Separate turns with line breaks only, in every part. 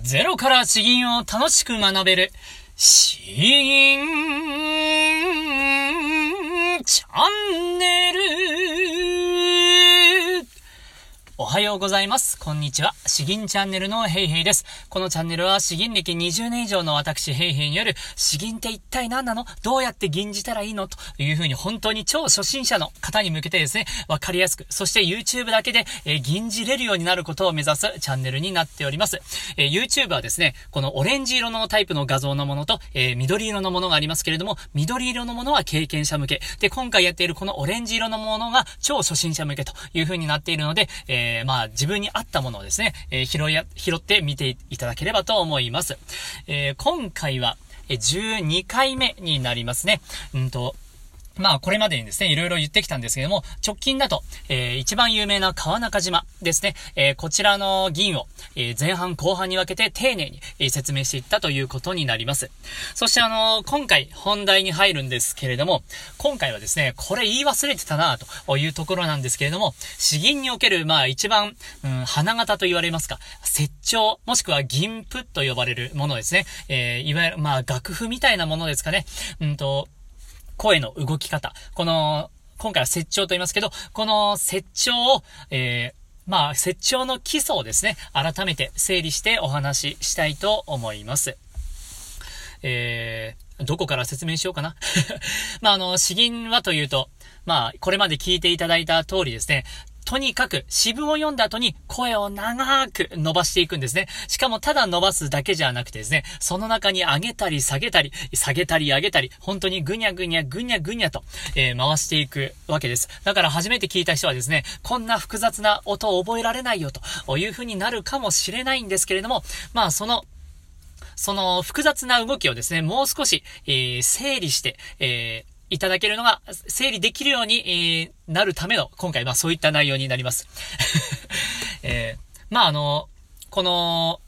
ゼロから詩吟を楽しく学べる、詩吟チャンネル。おはようございます。こんにちは。詩吟チャンネルのヘイヘイです。このチャンネルは詩吟歴20年以上の私ヘイヘイによる詩吟って一体何なの？どうやって吟じたらいいの？というふうに本当に超初心者の方に向けてですね、わかりやすく、そして YouTube だけで、えー、吟じれるようになることを目指すチャンネルになっております。えー、YouTube はですね、このオレンジ色のタイプの画像のものと、えー、緑色のものがありますけれども、緑色のものは経験者向け。で、今回やっているこのオレンジ色のものが超初心者向けというふうになっているので、えー、まあ、自分に合ったものをですね、えー、拾い、拾って見ていただければと思います。えー、今回は、12回目になりますね。うんと、まあ、これまでにですね、いろいろ言ってきたんですけども、直近だと、えー、一番有名な川中島ですね、えー、こちらの銀を、えー、前半後半に分けて丁寧に、え説明していったということになります。そしてあの今回本題に入るんですけれども、今回はですね、これ言い忘れてたなというところなんですけれども、詩吟における、まあ一番、うん、花形と言われますか、雪鳥、もしくは銀譜と呼ばれるものですね、えいわゆる、まあ楽譜みたいなものですかね、うんと、声の動き方。この、今回は接調と言いますけど、この接調を、えー、まあ、雪鳥の基礎をですね、改めて整理してお話ししたいと思います。えー、どこから説明しようかな まあ、あの、詩吟はというと、まあ、これまで聞いていただいた通りですね、とにかく詩文を読んだ後に声を長く伸ばしていくんですね。しかもただ伸ばすだけじゃなくてですね、その中に上げたり下げたり、下げたり上げたり、本当にぐにゃぐにゃぐにゃぐにゃと、えー、回していくわけです。だから初めて聞いた人はですね、こんな複雑な音を覚えられないよという風になるかもしれないんですけれども、まあそのその複雑な動きをですね、もう少し、えー、整理して、えーいただけるのが、整理できるように、えー、なるための、今回、まあそういった内容になります。えー、まああの、この、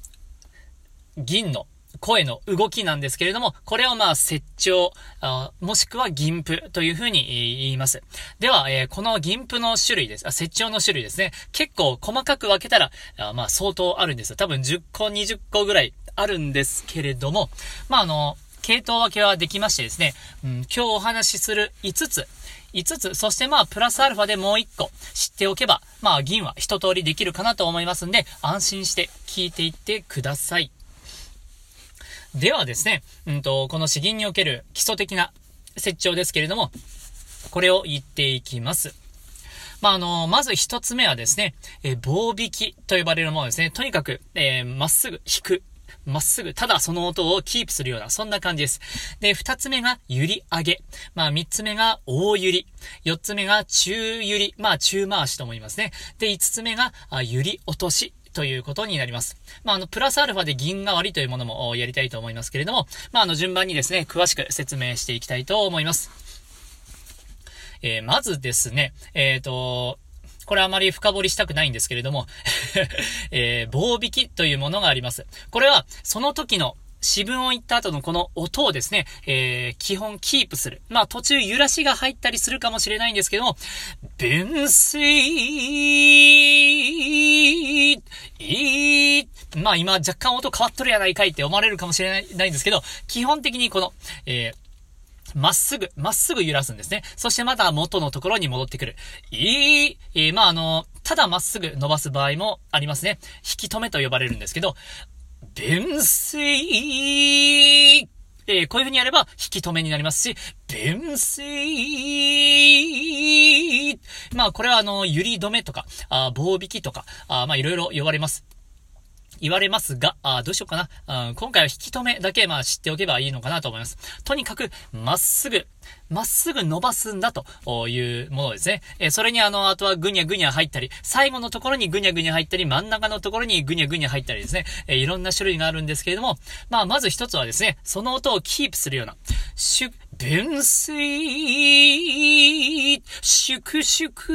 銀の声の動きなんですけれども、これをまあ、雪鳥、あもしくは銀譜というふうに言います。では、えー、この銀譜の種類です。あ、雪鳥の種類ですね。結構細かく分けたら、あまあ、相当あるんです。多分10個、20個ぐらいあるんですけれども、まあ、あの、系統分けはできましてですね、うん、今日お話しする5つ、5つ、そしてまあ、プラスアルファでもう1個知っておけば、まあ、銀は一通りできるかなと思いますんで、安心して聞いていってください。ではですね、うんと、この詩吟における基礎的な設置ですけれども、これを言っていきます。まあ、あの、まず一つ目はですね、えー、棒引きと呼ばれるものですね。とにかく、えー、まっすぐ引く。まっすぐ、ただその音をキープするような、そんな感じです。で、二つ目が、揺り上げ。まあ、三つ目が、大揺り。四つ目が、中揺り。まあ、中回しと思いますね。で、五つ目が、あ揺り落とし。ということになります。まあ、あの、プラスアルファで銀代わりというものもやりたいと思いますけれども、まあ、あの、順番にですね、詳しく説明していきたいと思います。えー、まずですね、えっ、ー、と、これあまり深掘りしたくないんですけれども えー、棒引きというものがあります。これは、その時の詩文を言った後のこの音をですね、えー、基本キープする。まあ途中揺らしが入ったりするかもしれないんですけども、弁水、いまあ今若干音変わっとるやないかいって思われるかもしれないんですけど、基本的にこの、えーまっすぐ、まっすぐ揺らすんですね。そしてまた元のところに戻ってくる。いい、えー、まあ、あの、ただまっすぐ伸ばす場合もありますね。引き止めと呼ばれるんですけど、弁水、えー、こういう風にやれば引き止めになりますし、弁水、まあこれはあの、揺り止めとか、あ棒引きとか、あまあいろいろ呼ばれます。言われますが、あどうしようかな。あ今回は引き止めだけ、まあ知っておけばいいのかなと思います。とにかく、まっすぐ、まっすぐ伸ばすんだというものですね。えそれにあの、あとはぐにゃぐにゃ入ったり、最後のところにぐにゃぐにゃ入ったり、真ん中のところにぐにゃぐにゃ入ったりですね。えいろんな種類があるんですけれども、まあ、まず一つはですね、その音をキープするような、シュ、弁水、シュクシュク、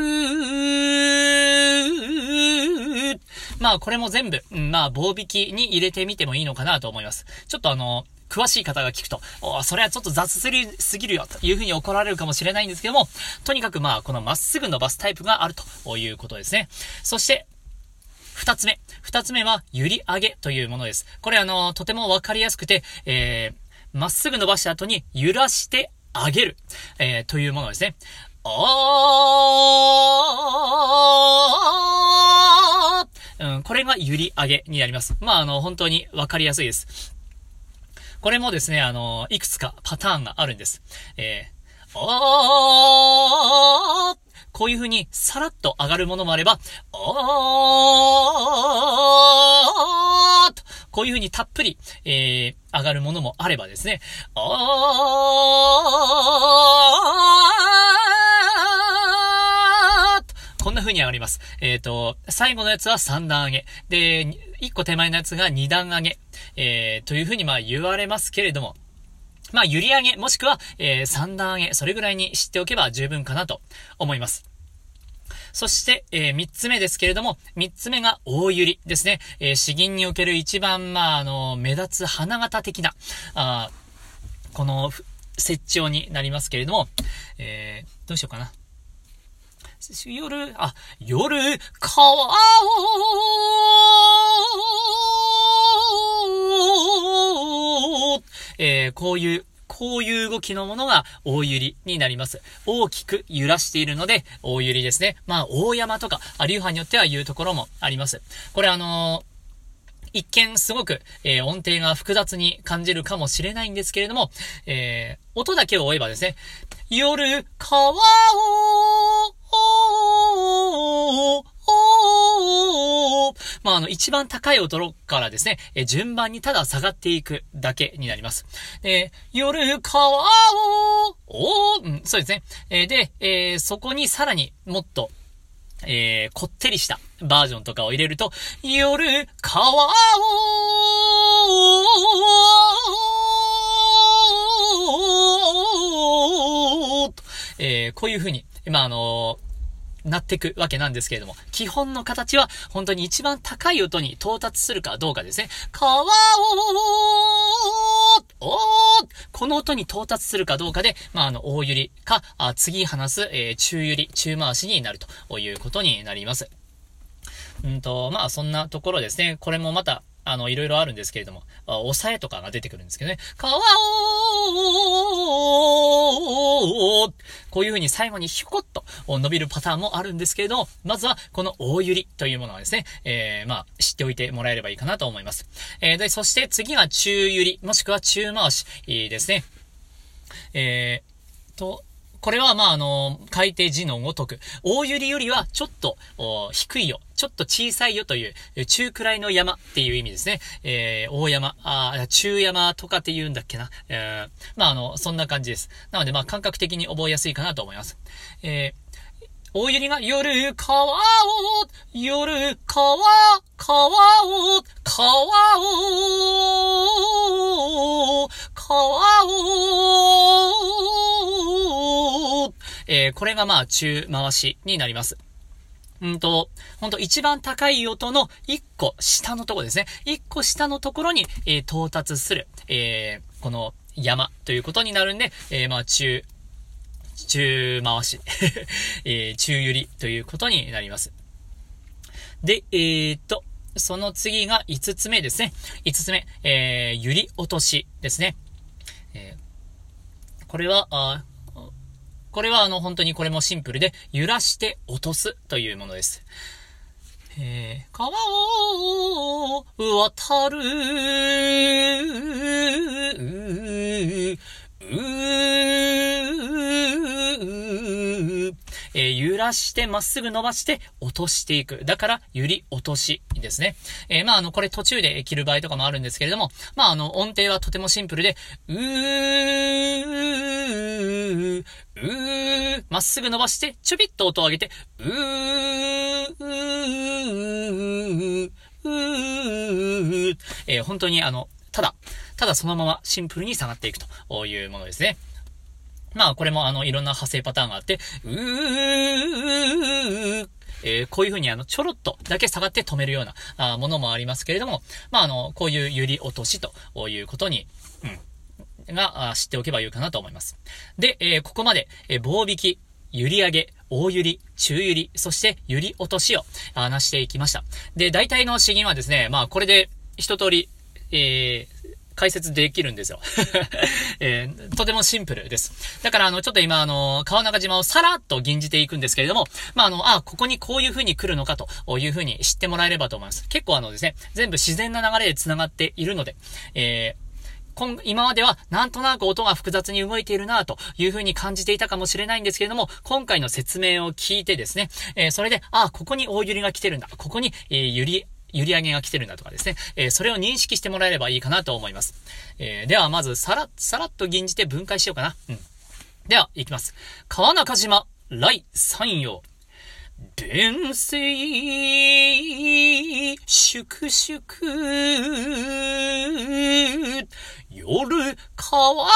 まあ、これも全部、まあ、棒引きに入れてみてもいいのかなと思います。ちょっとあの、詳しい方が聞くと、おそれはちょっと雑すぎすぎるよ、というふうに怒られるかもしれないんですけども、とにかくまあ、このまっすぐ伸ばすタイプがあるということですね。そして、二つ目。二つ目は、揺り上げというものです。これあの、とてもわかりやすくて、えー、まっすぐ伸ばした後に揺らして上げる、えー、というものですね。あー、うん、これが揺り上げになります。まあ、あの、本当にわかりやすいです。これもですね、あの、いくつかパターンがあるんです。えー、あー、こういう風にさらっと上がるものもあれば、あーと、こういう風にたっぷり、えー、上がるものもあればですね、あーと、こんな風に上がります。えっ、ー、と、最後のやつは3段上げ。で、1個手前のやつが2段上げ。えー、という風にまあ言われますけれども、まあ、揺り上げ、もしくは、えー、三段上げ、それぐらいに知っておけば十分かなと思います。そして、えー、三つ目ですけれども、三つ目が大揺りですね。えー、詩吟における一番、まあ、あの、目立つ花形的な、あこの、設置になりますけれども、えー、どうしようかな。夜、あ、夜、川を、えー、こういう、こういう動きのものが大揺りになります。大きく揺らしているので、大揺りですね。まあ、大山とか、流派によっては言うところもあります。これあのー一見すごく、えー、音程が複雑に感じるかもしれないんですけれども、えー、音だけを追えばですね、夜、川を、まあ、あの、一番高い音からですね、え順番にただ下がっていくだけになります。で、夜川を、おうん、そうですね。えで、えー、そこにさらにもっと、えー、こってりしたバージョンとかを入れると、夜川を、えー、こういう風に、まあ、あのーなっていくわけなんですけれども、基本の形は本当に一番高い音に到達するかどうかですね。川をおこの音に到達するかどうかで、まあ、あの、大揺りか、あ次話す、えー、中揺り、中回しになるということになります。うんと、まあ、そんなところですね。これもまた、あの、いろいろあるんですけれども、抑えとかが出てくるんですけどね。こういう風に最後にひょこっと伸びるパターンもあるんですけれども、まずはこの大揺りというものはですね、えー、まあ、知っておいてもらえればいいかなと思います。えー、で、そして次が中揺り、もしくは中回し、ですね。えー、と、これは、まあ、あの、海底字のごとく、大揺りよりはちょっと低いよ、ちょっと小さいよという、中くらいの山っていう意味ですね。えー、大山、あ中山とかって言うんだっけな。えー、まあ、あの、そんな感じです。なので、まあ、感覚的に覚えやすいかなと思います。えー大揺りが夜川を、夜川、川を、川を、川を、えー、これがまあ中回しになります。うんと、ほんと一番高い音の一個下のところですね。一個下のところに、えー、到達する、えー、この山ということになるんで、えー、まあ中、中回し えー、中揺りということになります。で、えー、っと、その次が5つ目ですね。5つ目、えー、揺り落としですね。えー、これは、あこれはあの本当にこれもシンプルで、揺らして落とすというものです。え、川を渡る、えー、揺らしてまっすぐ伸ばして落としていく。だから、揺り落としですね。えー、まあ、あの、これ途中で切る場合とかもあるんですけれども、まあ、あの、音程はとてもシンプルで、うー、うー、まっすぐ伸ばして、ちょびっと音を上げて、うー、うー、うー、えー、本当にあの、ただ、ただそのままシンプルに下がっていくというものですね。まあ、これもあの、いろんな派生パターンがあって、うー、えー、こういう風にあの、ちょろっとだけ下がって止めるような、あものもありますけれども、まあ、あの、こういう揺り落としということに、うん、が、知っておけばいいかなと思います。で、えー、ここまで、えー、棒引き、ゆり上げ、大ゆり、中ゆり、そしてゆり落としを話していきました。で、大体の詩吟はですね、まあこれで一通り、えー、解説できるんですよ。えー、とてもシンプルです。だから、あの、ちょっと今、あの、川中島をさらっと吟じていくんですけれども、まあ、あの、あ、ここにこういう風に来るのかという風に知ってもらえればと思います。結構あのですね、全部自然な流れで繋がっているので、えー今まではなんとなく音が複雑に動いているなという風に感じていたかもしれないんですけれども、今回の説明を聞いてですね、えー、それで、あ、ここに大揺りが来てるんだ。ここに、えー、揺り、揺り上げが来てるんだとかですね、えー、それを認識してもらえればいいかなと思います。えー、では、まず、さら、さらっと吟じて分解しようかな。うん。では、いきます。川中島、来三陽。伝声、粛々、夜、川を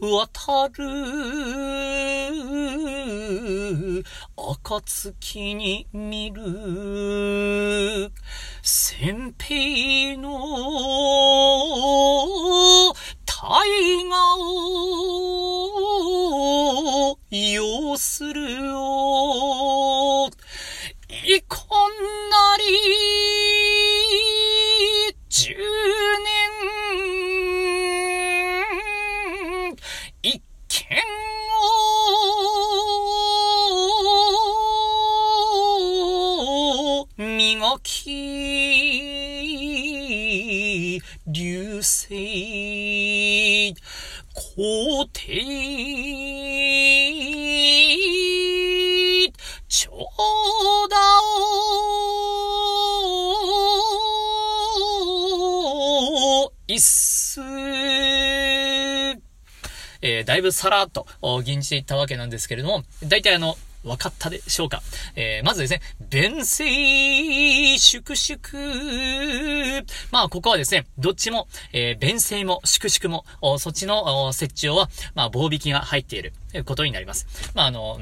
渡る。暁に見る、先兵のを、一数、えー、だいぶさらっと吟じていったわけなんですけれども、大体あの、わかったでしょうか？えー、まずですね、弁声、粛々。まあ、ここはですね、どっちも、えー、弁声も粛々も、そっちの設置用は、まあ、棒引きが入っていることになります。まあ、あの、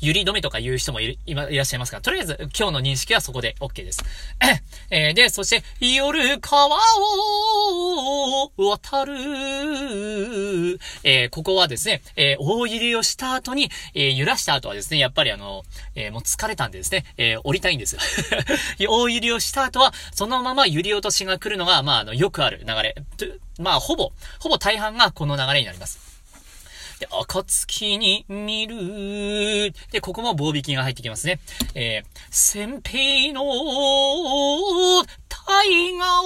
ゆり止めとか言う人もいる、いらっしゃいますが、とりあえず今日の認識はそこで OK です。えー、で、そして、夜川を渡る。えー、ここはですね、えー、大入りをした後に、え揺らした後はですね、やっぱりあの、えもう疲れたんでですね、え降りたいんですよ。大入りをした後は、そのまま揺り落としが来るのが、まあ、あの、よくある流れ。まあ、ほぼ、ほぼ大半がこの流れになります。で、暁に見る。で、ここも棒引きが入ってきますね。えー、先兵の大河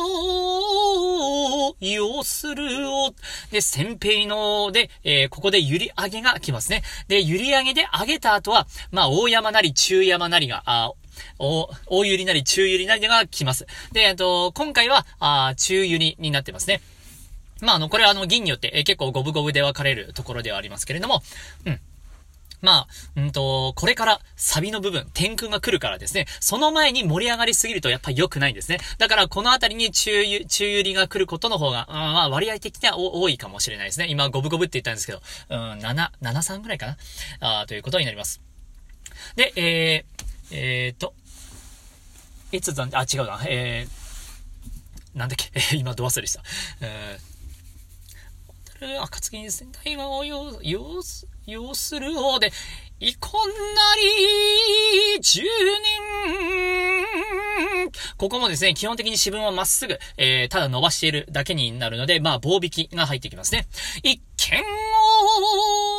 を要するを。で、先兵ので、えー、ここで揺り上げが来ますね。で、揺り上げで上げた後は、まあ、大山なり中山なりが、あ大、大揺りなり中揺りなりが来ます。で、えっと、今回は、あ中揺りになってますね。まあ、あの、これはあの、銀によって、え結構五分五分で分かれるところではありますけれども、うん。まあ、うんと、これからサビの部分、天空が来るからですね、その前に盛り上がりすぎるとやっぱり良くないんですね。だからこのあたりに中ゆ、中ゆりが来ることの方が、うん、まあ割合的には多いかもしれないですね。今五分五分って言ったんですけど、うん、7、7、3ぐらいかな？あということになります。で、えー、えーと、いつだ、あ、違うな、えー、なんだっけ、今ド忘れした。えー暁に仙台はを要、要す、要する方で、いこんなり、十年。ここもですね、基本的に自分はまっすぐ、えー、ただ伸ばしているだけになるので、まあ、棒引きが入ってきますね。一見を、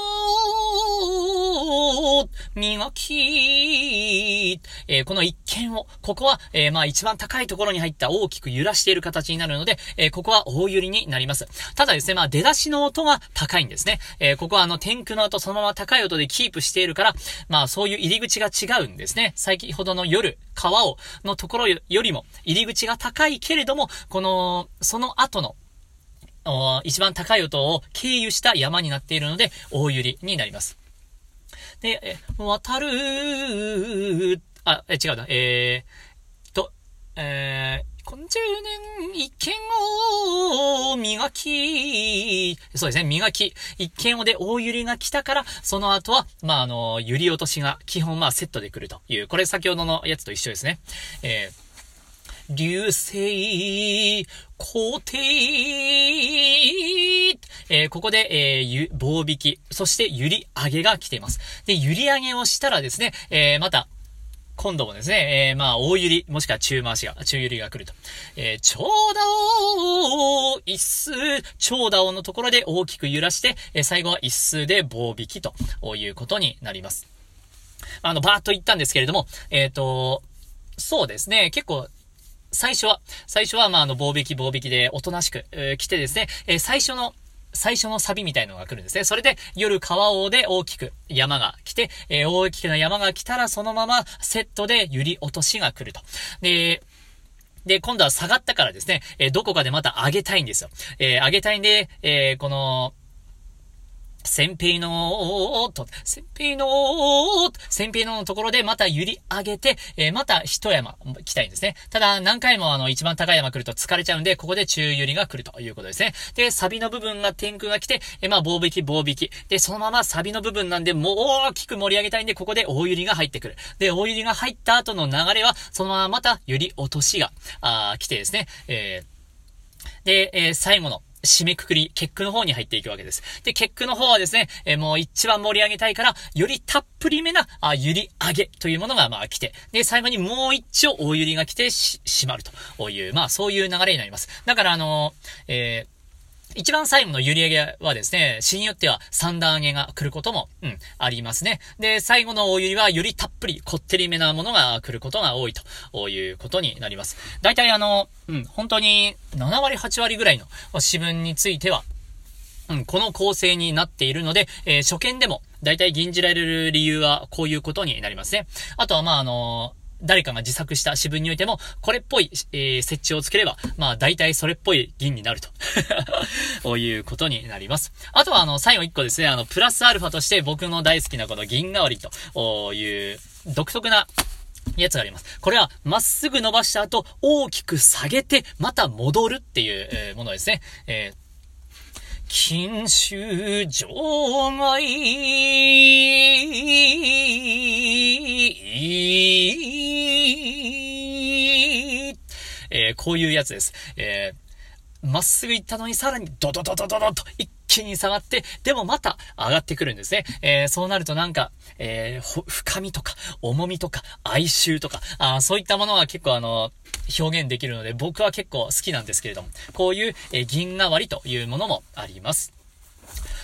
磨き、えー、この一見を、ここは、えー、まあ一番高いところに入った大きく揺らしている形になるので、えー、ここは大揺りになります。ただですね、まあ出だしの音が高いんですね。えここはあの天空の音そのまま高い音でキープしているから、まあそういう入り口が違うんですね。先ほどの夜、川を、のところよりも入り口が高いけれども、この、その後の一番高い音を経由した山になっているので、大揺りになります。で、渡る、あ、違うな、えー、と、えー、この十年一見を磨き、そうですね、磨き。一見をで大揺りが来たから、その後は、まあ、あの、揺り落としが基本まあセットで来るという、これ先ほどのやつと一緒ですね。えー流星、皇帝、えー、ここで、えー、棒引き、そして揺り上げが来ています。で、揺り上げをしたらですね、えー、また、今度もですね、えー、まあ、大揺り、もしくは中回しが、中揺りが来ると。えー、長打を一数、長打をのところで大きく揺らして、えー、最後は一数で棒引きということになります。あの、バーっと言ったんですけれども、えっ、ー、と、そうですね、結構、最初は、最初は、まあ、あの、棒引き棒引きで、おとなしく、えー、来てですね、えー、最初の、最初のサビみたいのが来るんですね。それで、夜川王で大きく山が来て、えー、大きな山が来たらそのままセットで揺り落としが来ると。で、で、今度は下がったからですね、えー、どこかでまた上げたいんですよ。えー、上げたいんで、えー、この、先兵のーと、先兵のーと先兵ののところでまた揺り上げて、えー、また一山来たいんですね。ただ、何回もあの、一番高い山来ると疲れちゃうんで、ここで中揺りが来るということですね。で、サビの部分が天空が来て、えー、まあ、棒引き、棒引き。で、そのままサビの部分なんで、もう大きく盛り上げたいんで、ここで大揺りが入ってくる。で、大揺りが入った後の流れは、そのまままた揺り落としが、あ来てですね、えー、で、え、最後の、締めくくり、結句の方に入っていくわけです。で、結句の方はですね、えー、もう一番盛り上げたいから、よりたっぷりめな、あ、ゆり上げというものが、まあ来て、で、最後にもう一丁大ゆりが来てし、閉まるという、まあそういう流れになります。だからあのえー一番最後の揺り上げはですね、死によっては三段上げが来ることも、うん、ありますね。で、最後の大揺りはよりたっぷりこってりめなものが来ることが多いということになります。大体あの、うん、本当に7割8割ぐらいの私分については、うん、この構成になっているので、えー、初見でも大体吟じられる理由はこういうことになりますね。あとはまああの誰かが自作した私文においても、これっぽい、えー、設置をつければ、まあ大体それっぽい銀になると。こういうことになります。あとはあの、最後一個ですね、あの、プラスアルファとして僕の大好きなこの銀代わりという独特なやつがあります。これは、まっすぐ伸ばした後、大きく下げて、また戻るっていう、ものですね。えー禁酒場外、えー、こういうやつです。えー、まっすぐ行ったのにさらにドドドドドドと一気に下がって、でもまた上がってくるんですね。えー、そうなるとなんか、えー、深みとか、重みとか、哀愁とか、あそういったものが結構あの、表現できるので、僕は結構好きなんですけれども、こういう、え銀代わりというものもあります。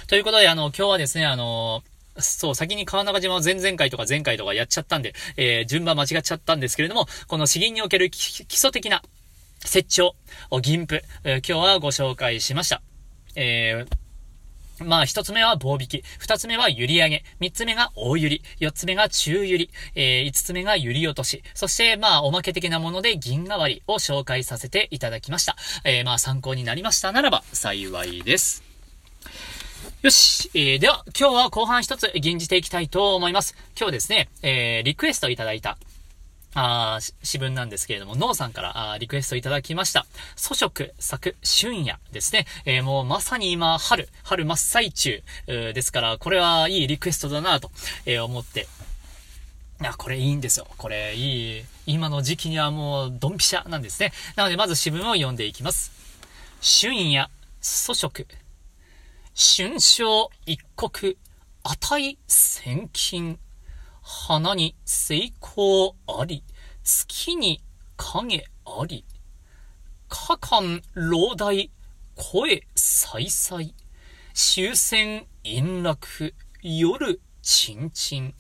ということで、あの、今日はですね、あのそう、先に川中島は前々回とか前回とかやっちゃったんで、えー、順番間違っちゃったんですけれども、この詩吟における基礎的な、設置を銀譜、えー、今日はご紹介しました。えーまあ、一つ目は棒引き、二つ目は揺り上げ、三つ目が大揺り、四つ目が中揺り、えー、五つ目が揺り落とし、そしてまあ、おまけ的なもので銀代わりを紹介させていただきました。えー、まあ、参考になりましたならば幸いです。よし、えー、では、今日は後半一つ吟じていきたいと思います。今日ですね、えー、リクエストいただいた、あ詩文なんですけれども、ノーさんからあリクエストいただきました。祖食作春夜ですね。えー、もうまさに今、春、春真っ最中、ですから、これはいいリクエストだなと、えー、思って、いや、これいいんですよ。これいい。今の時期にはもう、ドンピシャなんですね。なので、まず詩文を読んでいきます。春夜、祖食。春章一国、値千金。花に成功あり、月に影あり、花間老大、声再々、終戦陰落、夜ちんちん。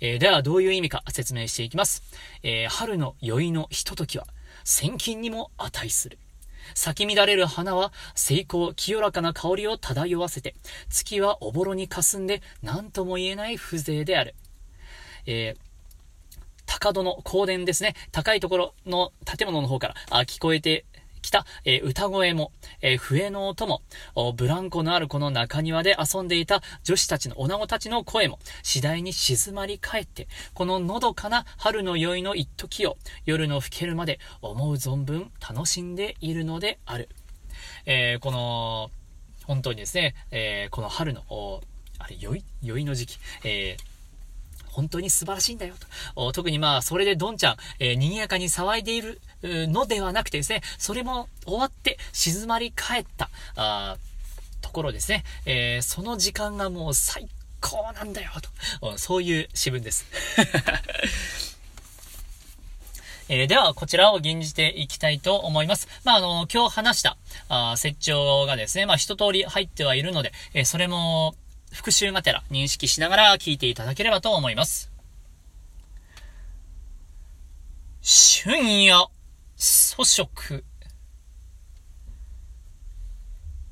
えー、ではどういう意味か説明していきます。えー、春の酔いのひとときは、千金にも値する。咲き乱れる花は、成功、清らかな香りを漂わせて、月はおぼろに霞んで、何とも言えない風情である。えー高戸の香典ですね。高いところの建物の方からあ聞こえてきた、えー、歌声も、えー、笛の音も、ブランコのあるこの中庭で遊んでいた女子たちの女子たちの声も、次第に静まり返って、こののどかな春の酔いの一時を、夜の更けるまで思う存分楽しんでいるのである。えー、この、本当にですね、えこの春の、あれ、酔い、の時期、えー本当に素晴らしいんだよと。特にまあ、それでドンちゃん、えー、賑やかに騒いでいるのではなくてですね、それも終わって静まり返った、あところですね。えー、その時間がもう最高なんだよ、と。そういう詩文です。えー、では、こちらを吟じていきたいと思います。まあ、あの、今日話した、あ説調がですね、まあ、一通り入ってはいるので、えー、それも、復習がてら認識しながら聞いていただければと思います。春夜、粗食。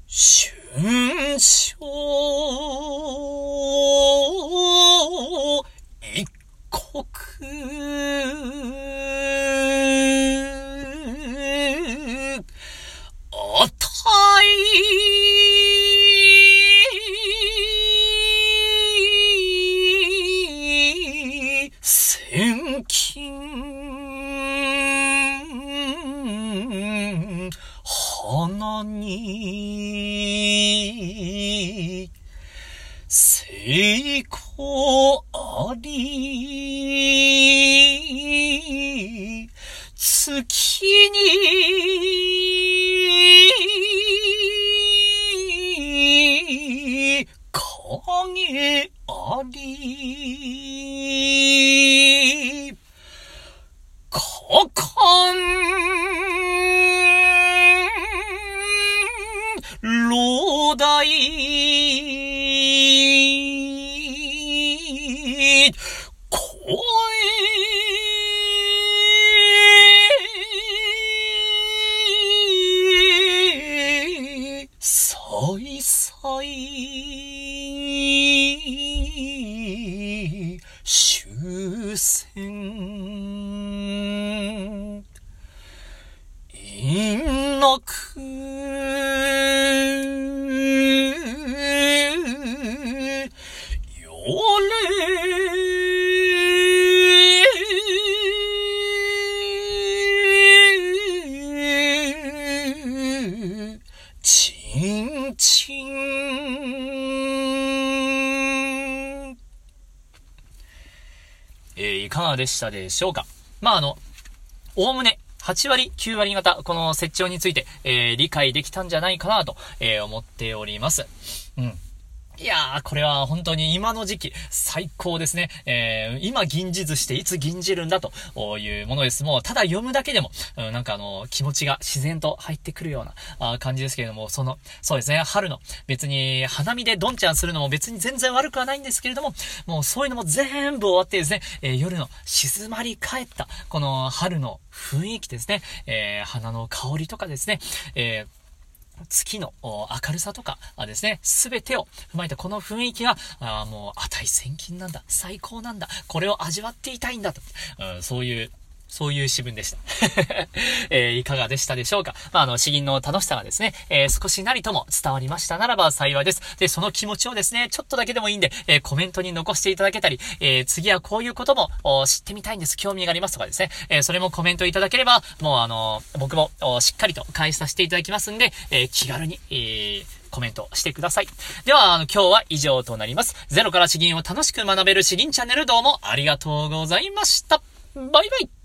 春章、一国。老大、いかがでしたでしょうか？まあ、あの、おおむね、8割、9割型、この設置について、えー、理解できたんじゃないかなと、えー、思っております。うん。いやー、これは本当に今の時期、最高ですね。えー、今銀じずしていつ銀じるんだというものです。もう、ただ読むだけでも、うん、なんかあの、気持ちが自然と入ってくるようなあ感じですけれども、その、そうですね、春の、別に花見でドンちゃんするのも別に全然悪くはないんですけれども、もうそういうのも全部終わってですね、えー、夜の静まり返った、この春の雰囲気ですね、えー、花の香りとかですね、えー月の明るさとかですね、すべてを踏まえてこの雰囲気が、あもう値千金なんだ、最高なんだ、これを味わっていたいんだと、うん、そういうそういう詩文でした。えー、いかがでしたでしょうか？まあ、あの、詩吟の楽しさがですね、えー、少しなりとも伝わりましたならば幸いです。で、その気持ちをですね、ちょっとだけでもいいんで、えー、コメントに残していただけたり、え次はこういうことも知ってみたいんです、興味がありますとかですね、えそれもコメントいただければ、もうあの僕もしっかりと返させていただきますんで、え気軽に、えコメントしてください。では、あの、今日は以上となります。ゼロから詩吟を楽しく学べる詩吟チャンネルどうもありがとうございました。バイバイ